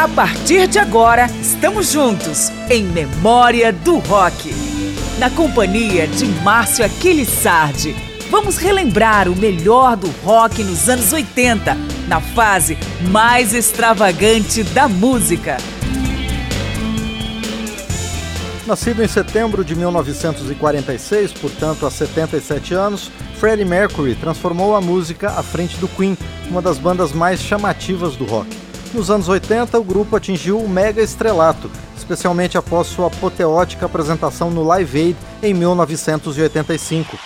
A partir de agora, estamos juntos em Memória do Rock. Na companhia de Márcio Aquiles Sardi, vamos relembrar o melhor do rock nos anos 80, na fase mais extravagante da música. Nascido em setembro de 1946, portanto há 77 anos, Freddie Mercury transformou a música à frente do Queen, uma das bandas mais chamativas do rock. Nos anos 80, o grupo atingiu o mega estrelato, especialmente após sua apoteótica apresentação no Live Aid em 1985.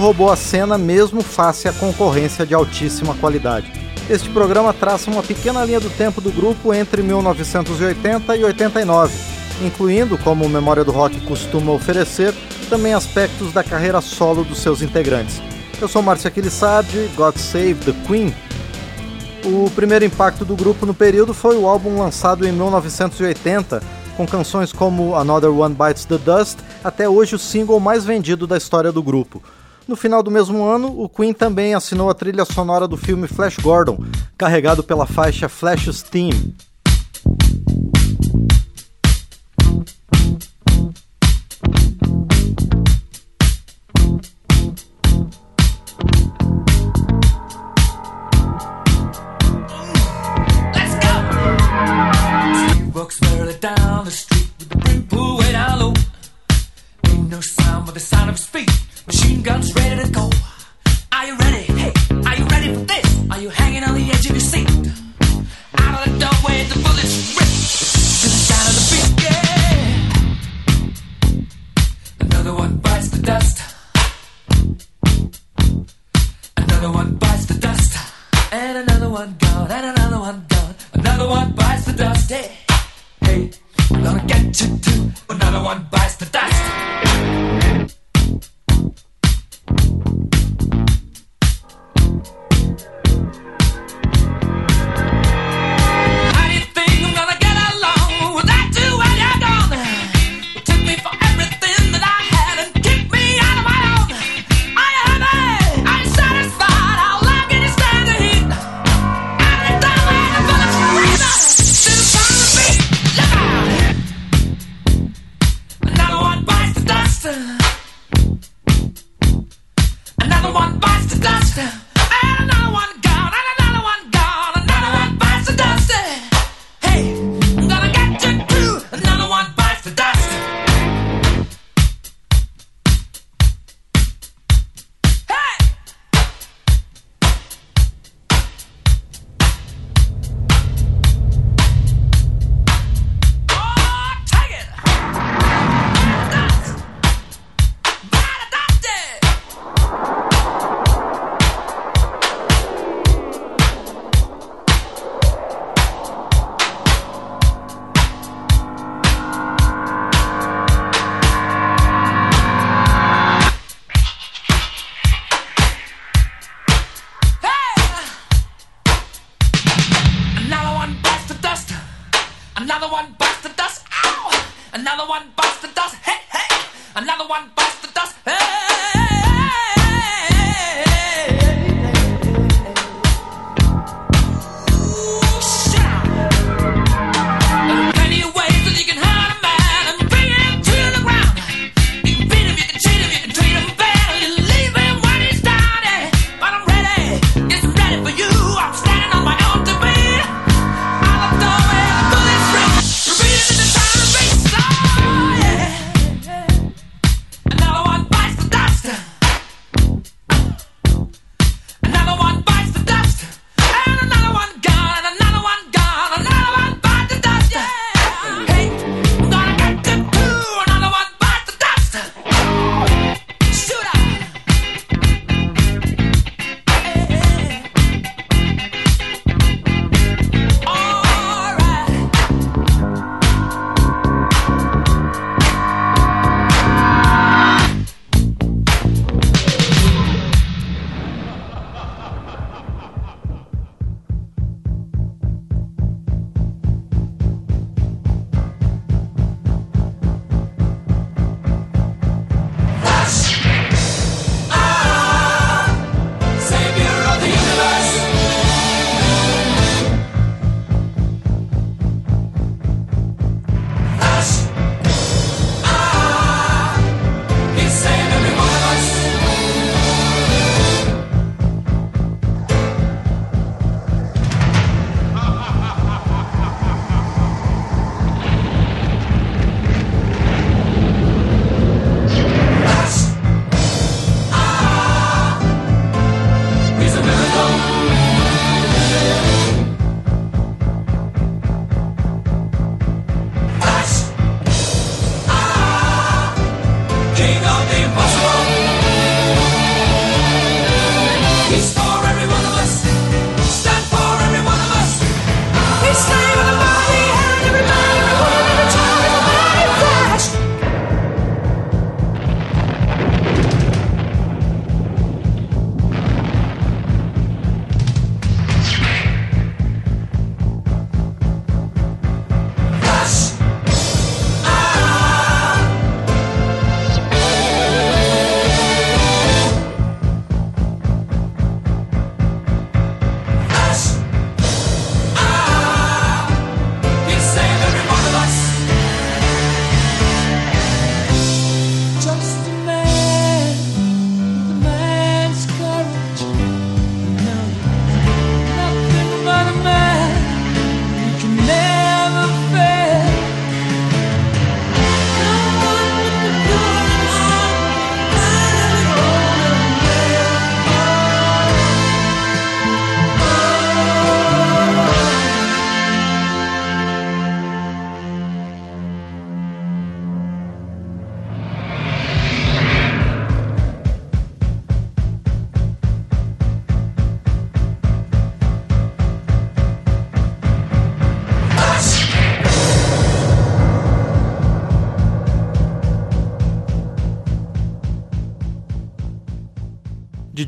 Quando roubou a cena mesmo face à concorrência de altíssima qualidade. Este programa traça uma pequena linha do tempo do grupo entre 1980 e 89, incluindo, como Memória do Rock costuma oferecer, também aspectos da carreira solo dos seus integrantes. Eu sou Márcio Aquilissardi, God Save the Queen. O primeiro impacto do grupo no período foi o álbum lançado em 1980, com canções como Another One Bites the Dust, até hoje o single mais vendido da história do grupo. No final do mesmo ano, o Queen também assinou a trilha sonora do filme Flash Gordon, carregado pela faixa Flash's Theme.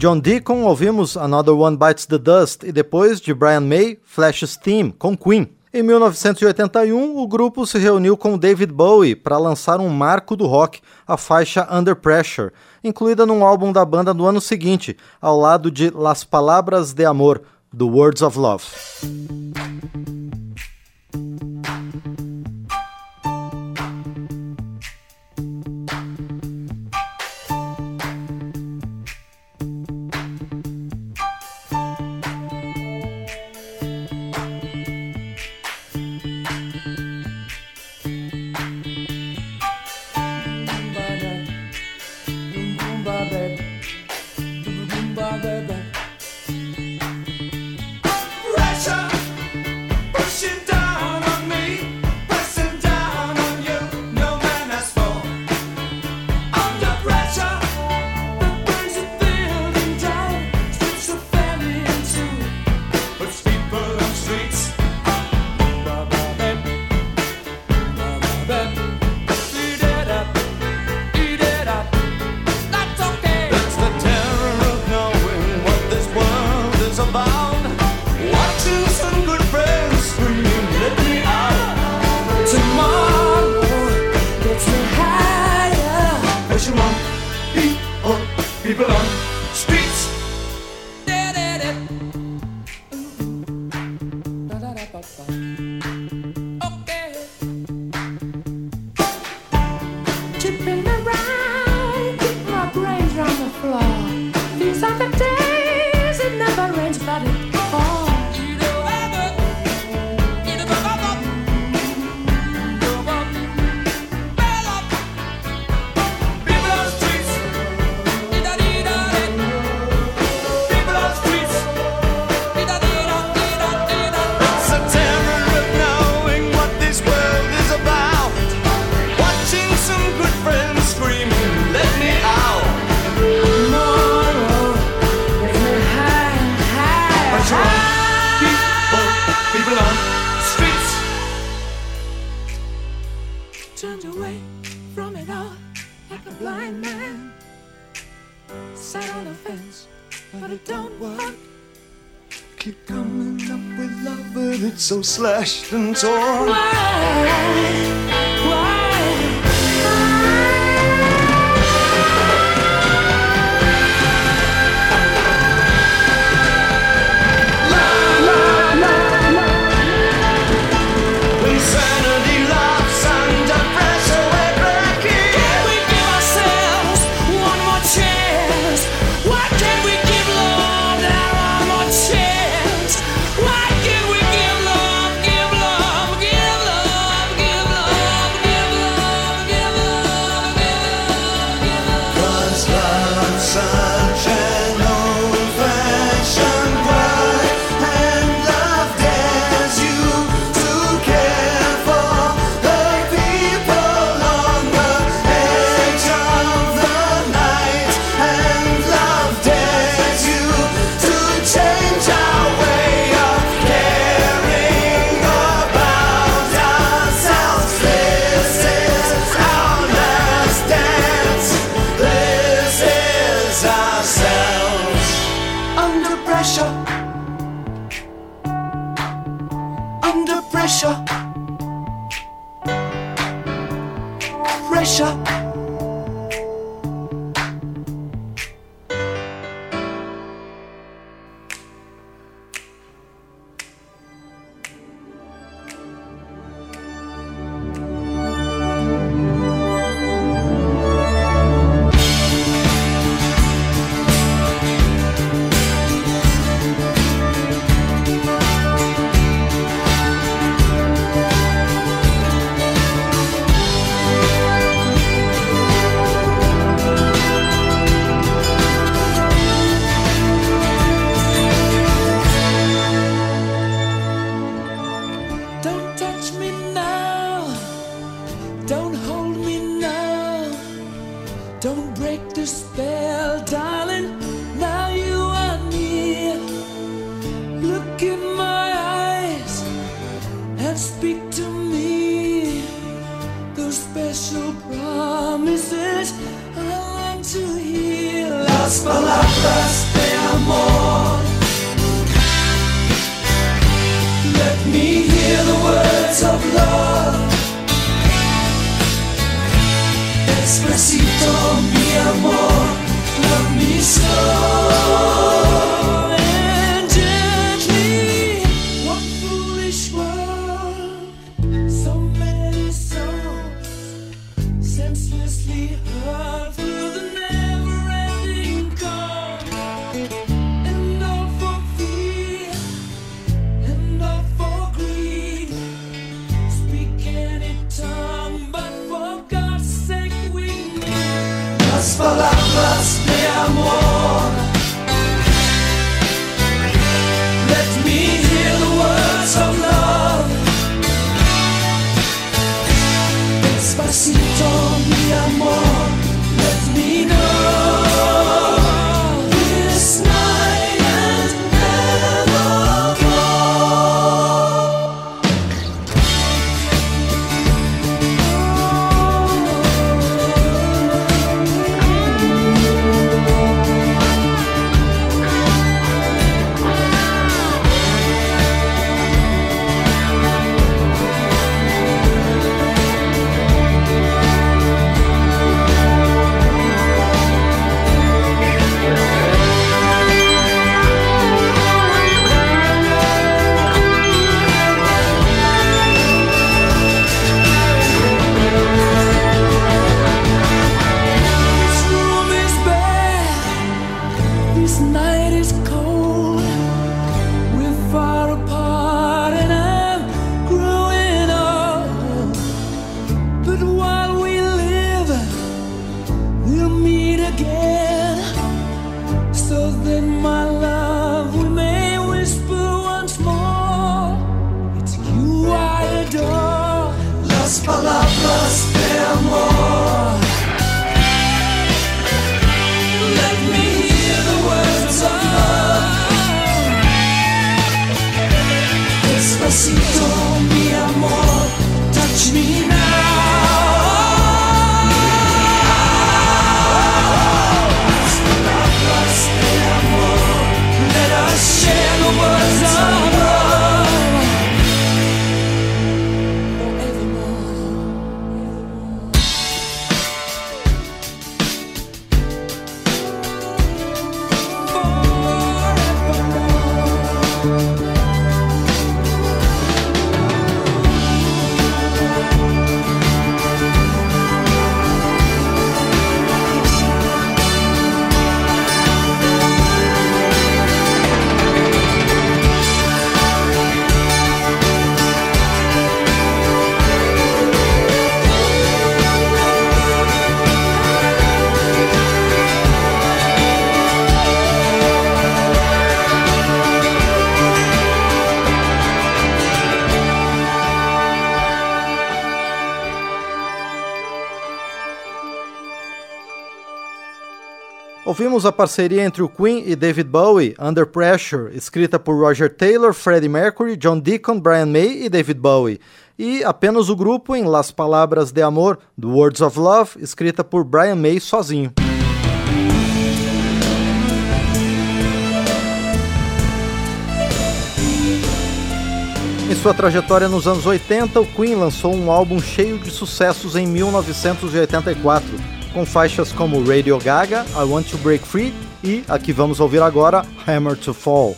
John Deacon ouvimos Another One Bites the Dust e depois de Brian May, Flash's Theme, com Queen. Em 1981, o grupo se reuniu com David Bowie para lançar um marco do rock, a faixa Under Pressure, incluída num álbum da banda no ano seguinte, ao lado de Las Palabras de Amor, do Words of Love. Slashed and torn. Ouvimos a parceria entre o Queen e David Bowie, Under Pressure, escrita por Roger Taylor, Freddie Mercury, John Deacon, Brian May e David Bowie. E apenas o grupo em Las Palavras de Amor, do Words of Love, escrita por Brian May sozinho. Em sua trajetória nos anos 80, o Queen lançou um álbum cheio de sucessos em 1984 com faixas como Radio Gaga, I Want to Break Free e a que vamos ouvir agora, Hammer to Fall.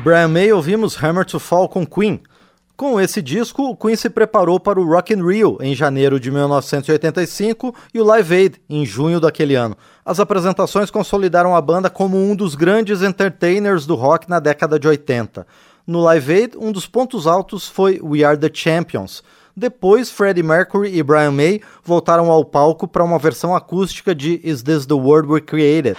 De Brian May ouvimos Hammer to Fall com Queen. Com esse disco, o Queen se preparou para o Rock in Rio em janeiro de 1985 e o Live Aid em junho daquele ano. As apresentações consolidaram a banda como um dos grandes entertainers do rock na década de 80. No Live Aid, um dos pontos altos foi We Are the Champions. Depois, Freddie Mercury e Brian May voltaram ao palco para uma versão acústica de Is This the World We Created?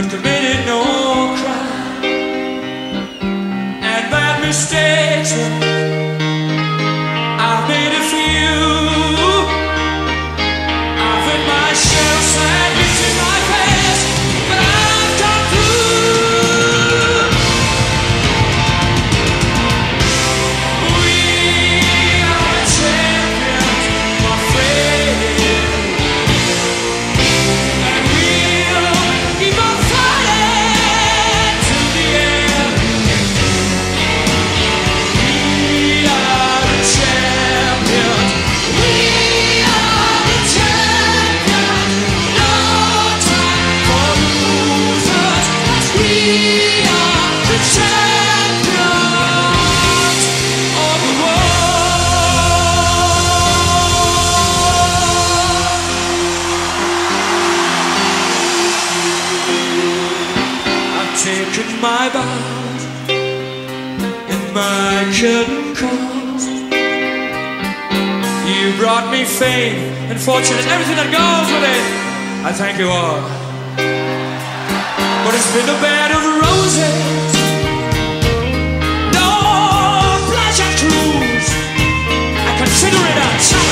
But committed no crime. And bad mistakes, and fortune and everything that goes with it. I thank you all. But it's been a bed of roses. No pleasure cruise. I consider it a challenge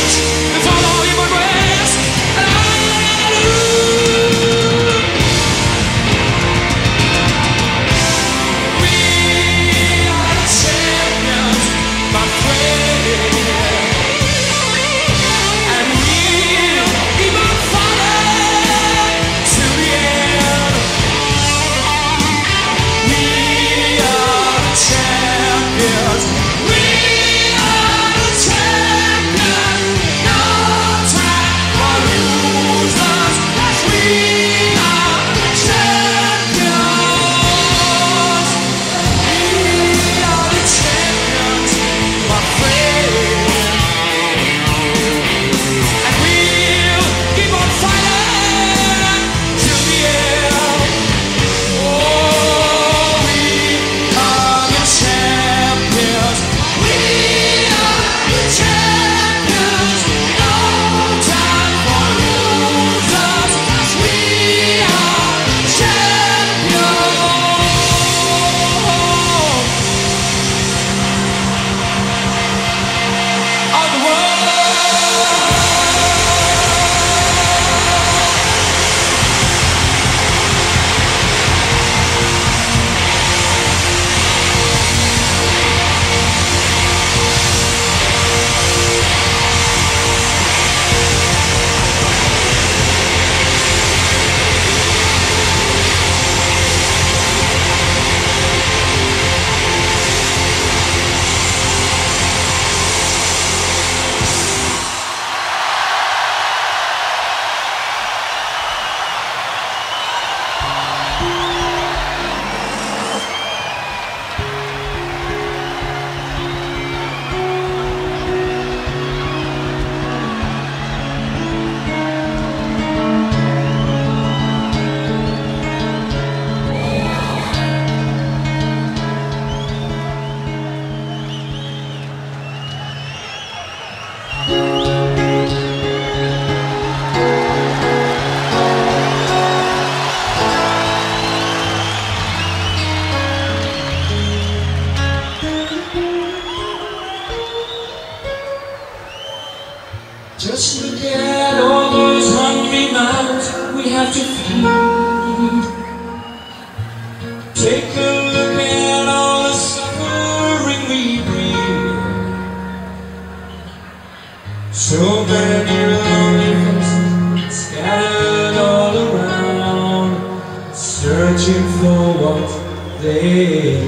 they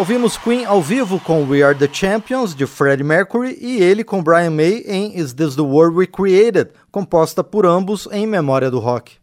Ouvimos Queen ao vivo com We Are the Champions, de Freddie Mercury, e ele com Brian May em Is This the World We Created, composta por ambos em memória do rock.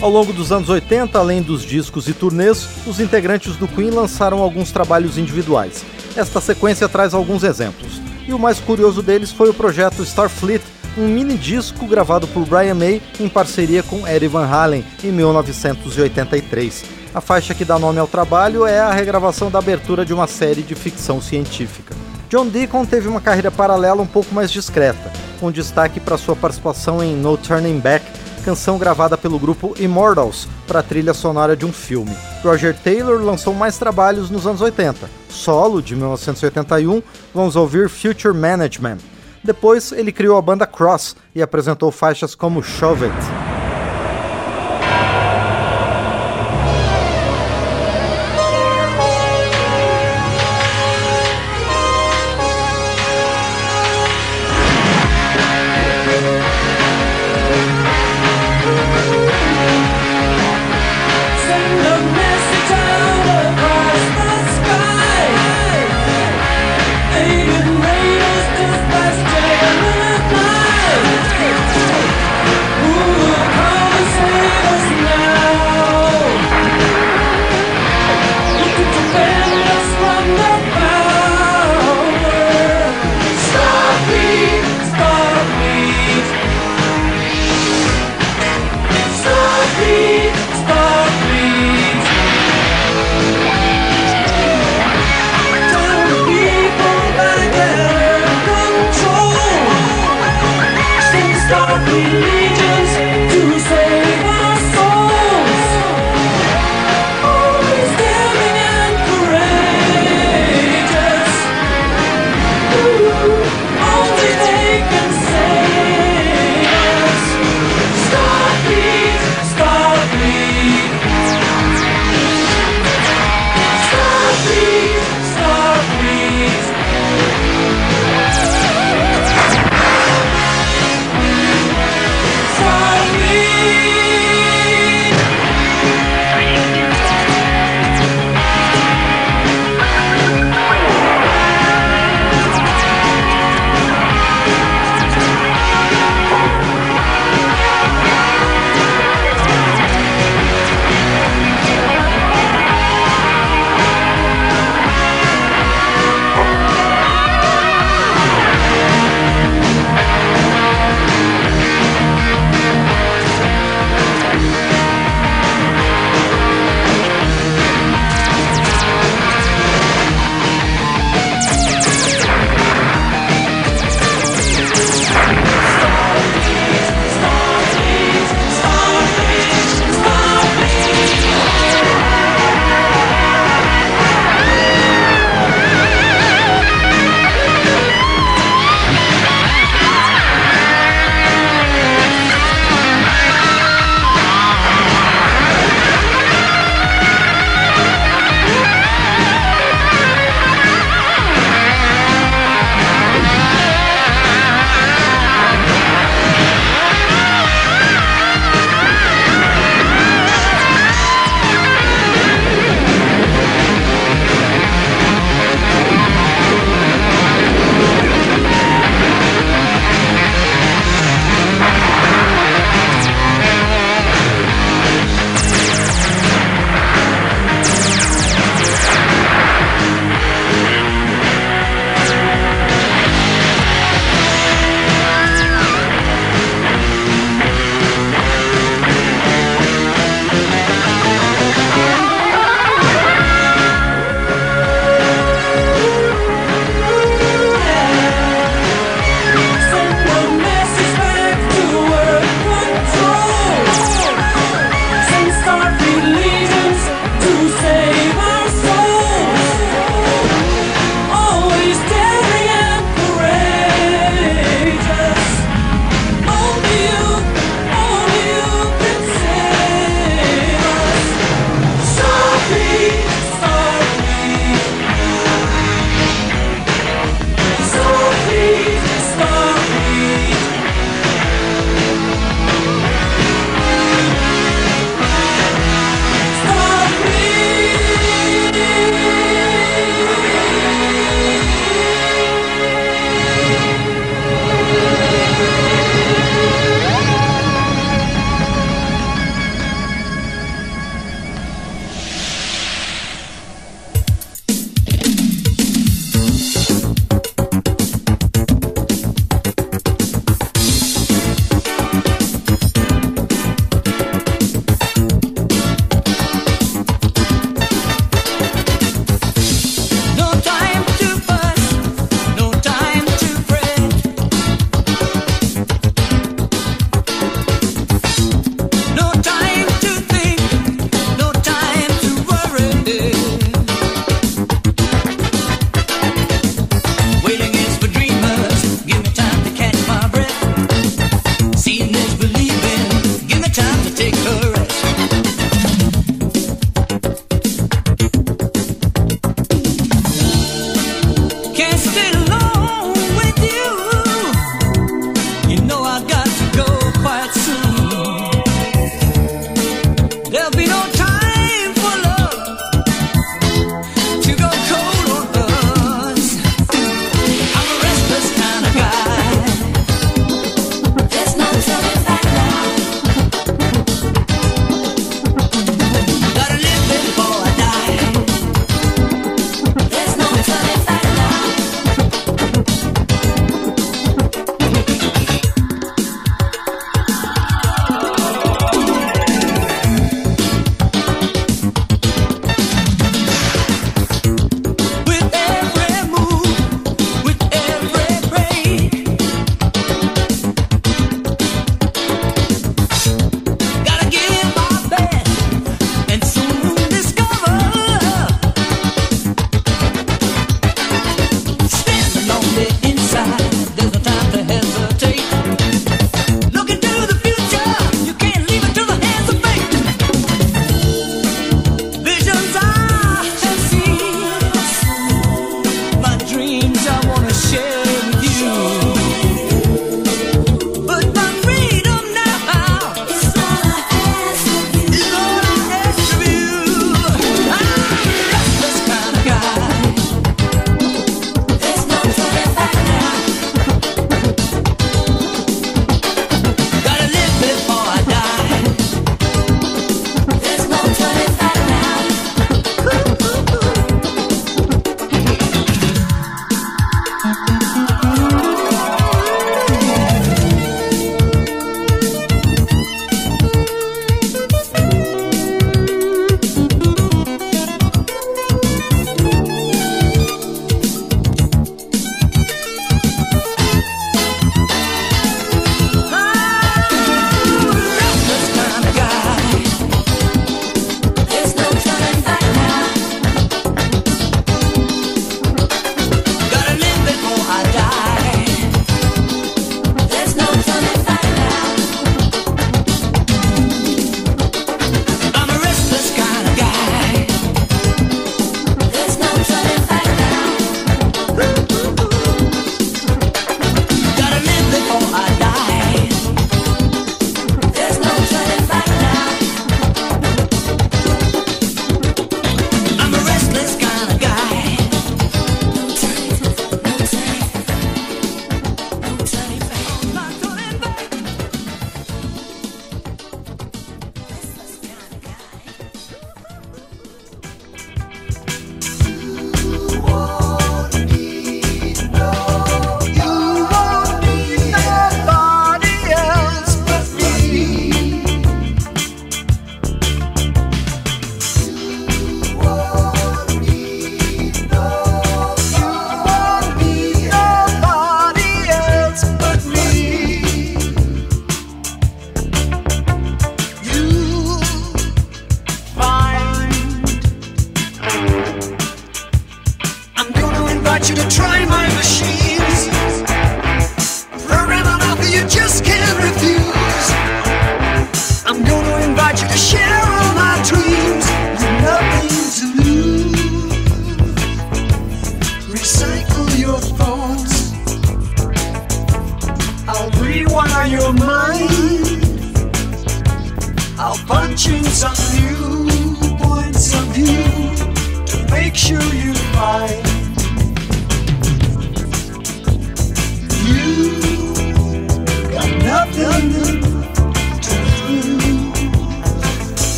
Ao longo dos anos 80, além dos discos e turnês, os integrantes do Queen lançaram alguns trabalhos individuais. Esta sequência traz alguns exemplos. E o mais curioso deles foi o projeto Starfleet, um mini disco gravado por Brian May em parceria com Eddie Van Halen em 1983. A faixa que dá nome ao trabalho é a regravação da abertura de uma série de ficção científica. John Deacon teve uma carreira paralela um pouco mais discreta, com destaque para sua participação em No Turning Back, canção gravada pelo grupo Immortals para a trilha sonora de um filme. Roger Taylor lançou mais trabalhos nos anos 80. Solo, de 1981, vamos ouvir Future Management. Depois, ele criou a banda Cross e apresentou faixas como Shove It.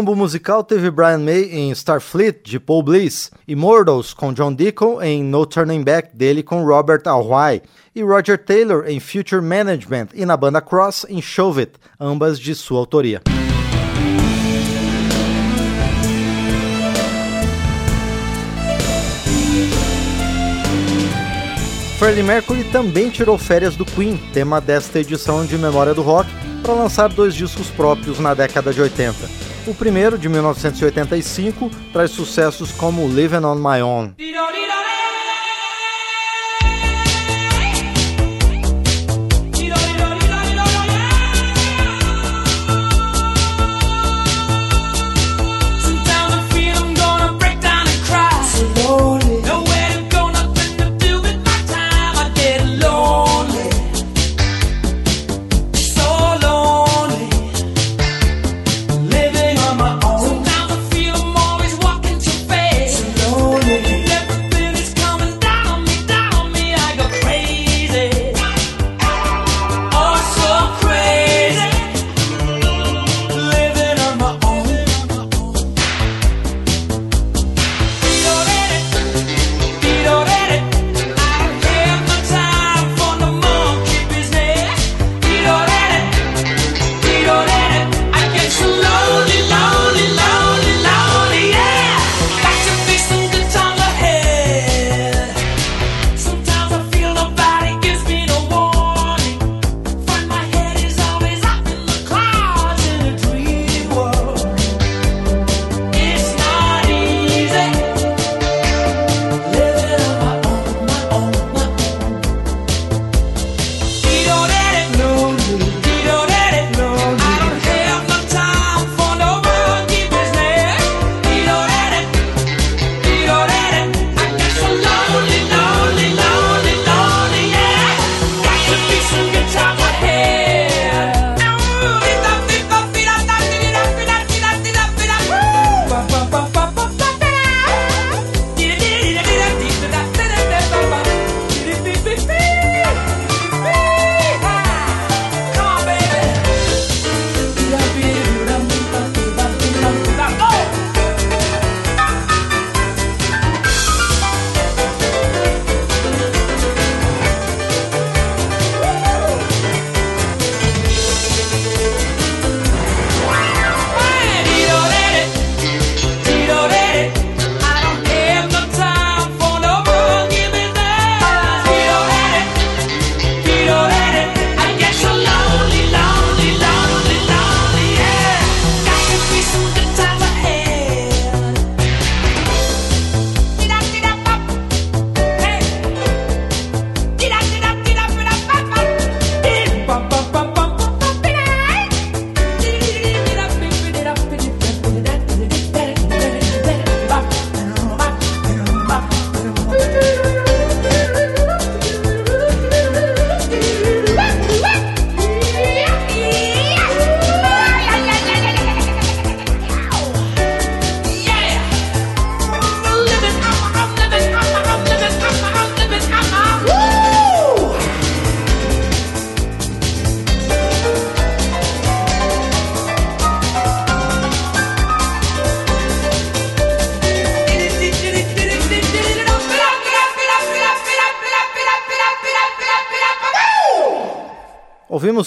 combo musical teve Brian May em Starfleet, de Paul Bliss, Immortals, com John Deacon em No Turning Back, dele com Robert Alwhite, e Roger Taylor em Future Management e na banda Cross em Shove It, ambas de sua autoria. Freddie Mercury também tirou férias do Queen, tema desta edição de Memória do Rock, para lançar dois discos próprios na década de 80. O primeiro, de 1985, traz sucessos como Living on My Own.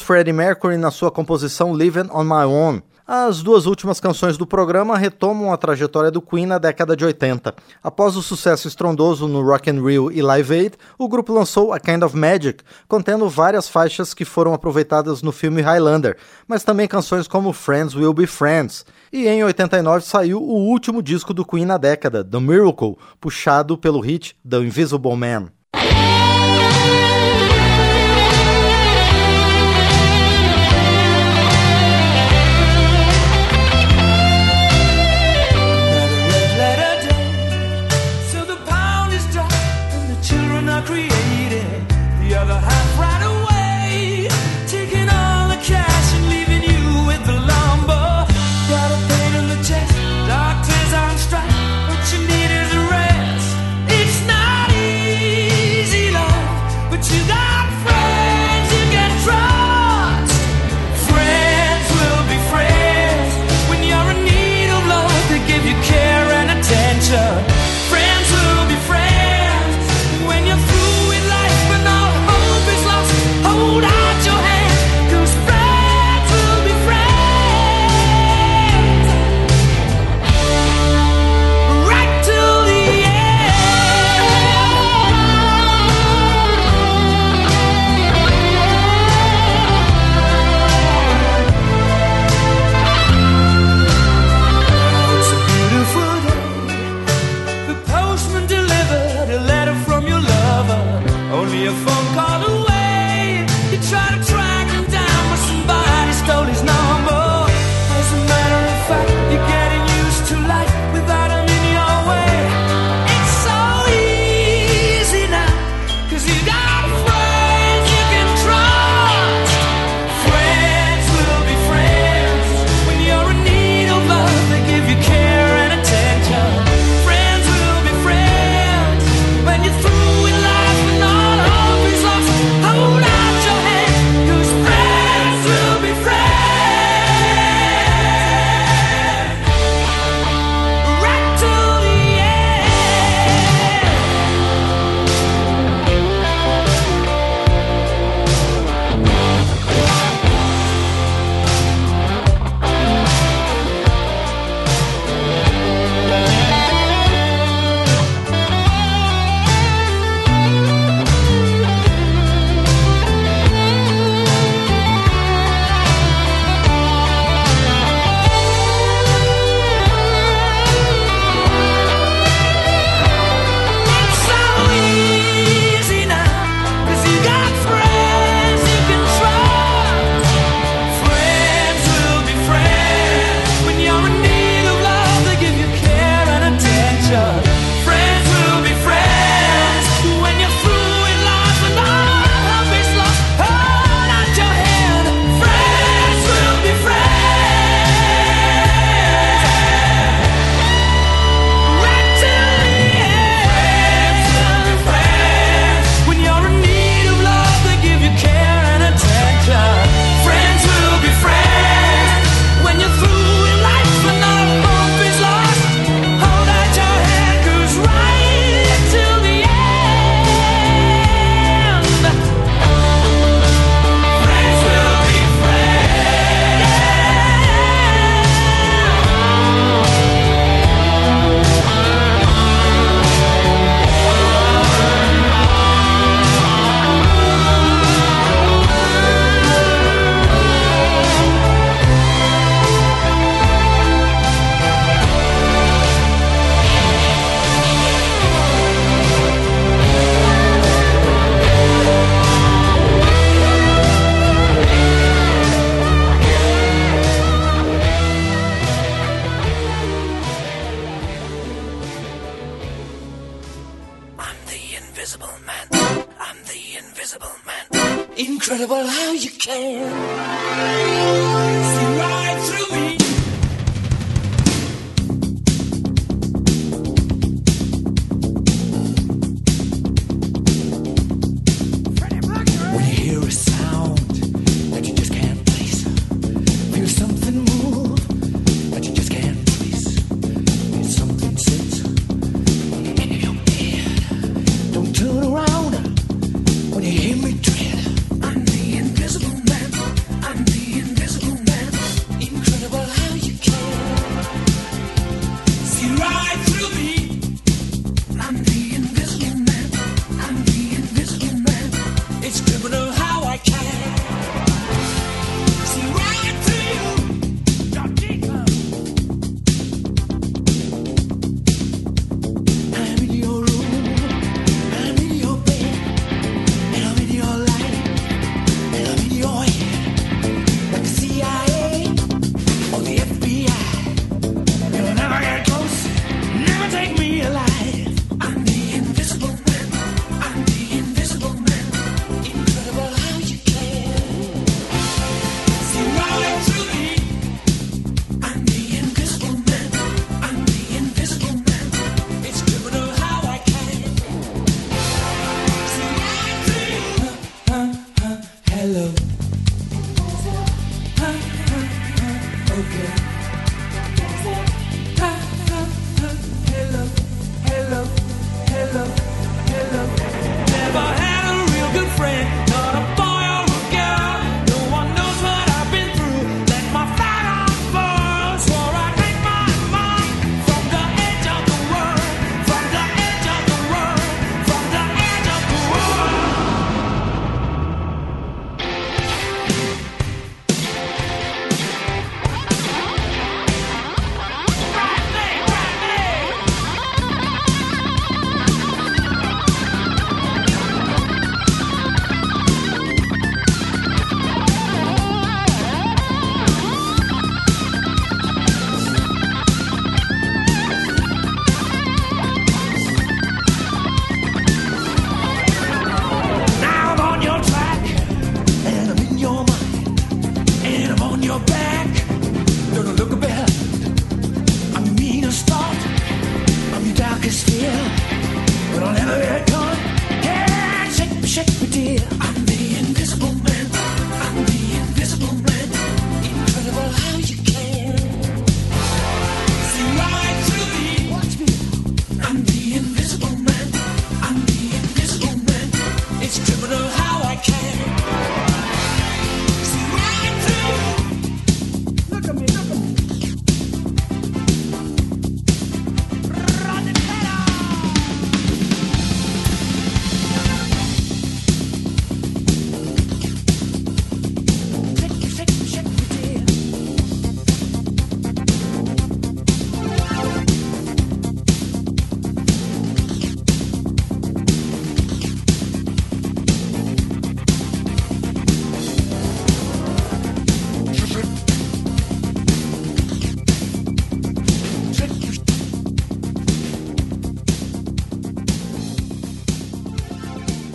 Freddie Mercury na sua composição Living on My Own. As duas últimas canções do programa retomam a trajetória do Queen na década de 80. Após o sucesso estrondoso no Rock in Rio e Live Aid, o grupo lançou A Kind of Magic, contendo várias faixas que foram aproveitadas no filme Highlander, mas também canções como Friends Will Be Friends. E em 89 saiu o último disco do Queen na década, The Miracle, puxado pelo hit The Invisible Man.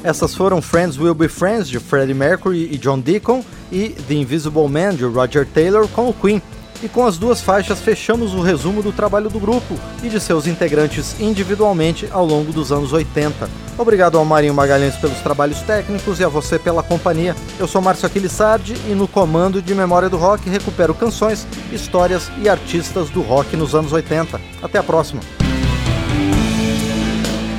Essas foram Friends Will Be Friends, de Freddie Mercury e John Deacon, e The Invisible Man, de Roger Taylor, com o Queen. E com as duas faixas fechamos o resumo do trabalho do grupo e de seus integrantes individualmente ao longo dos anos 80. Obrigado ao Marinho Magalhães pelos trabalhos técnicos e a você pela companhia. Eu sou Márcio Aquilissardi e no comando de Memória do Rock recupero canções, histórias e artistas do rock nos anos 80. Até a próxima!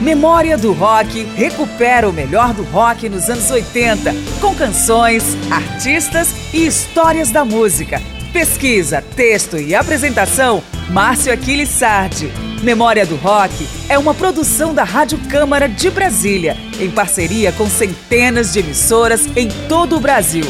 Memória do Rock recupera o melhor do rock nos anos 80, com canções, artistas e histórias da música. Pesquisa, texto e apresentação, Márcio Aquiles Sardi. Memória do Rock é uma produção da Rádio Câmara de Brasília, em parceria com centenas de emissoras em todo o Brasil.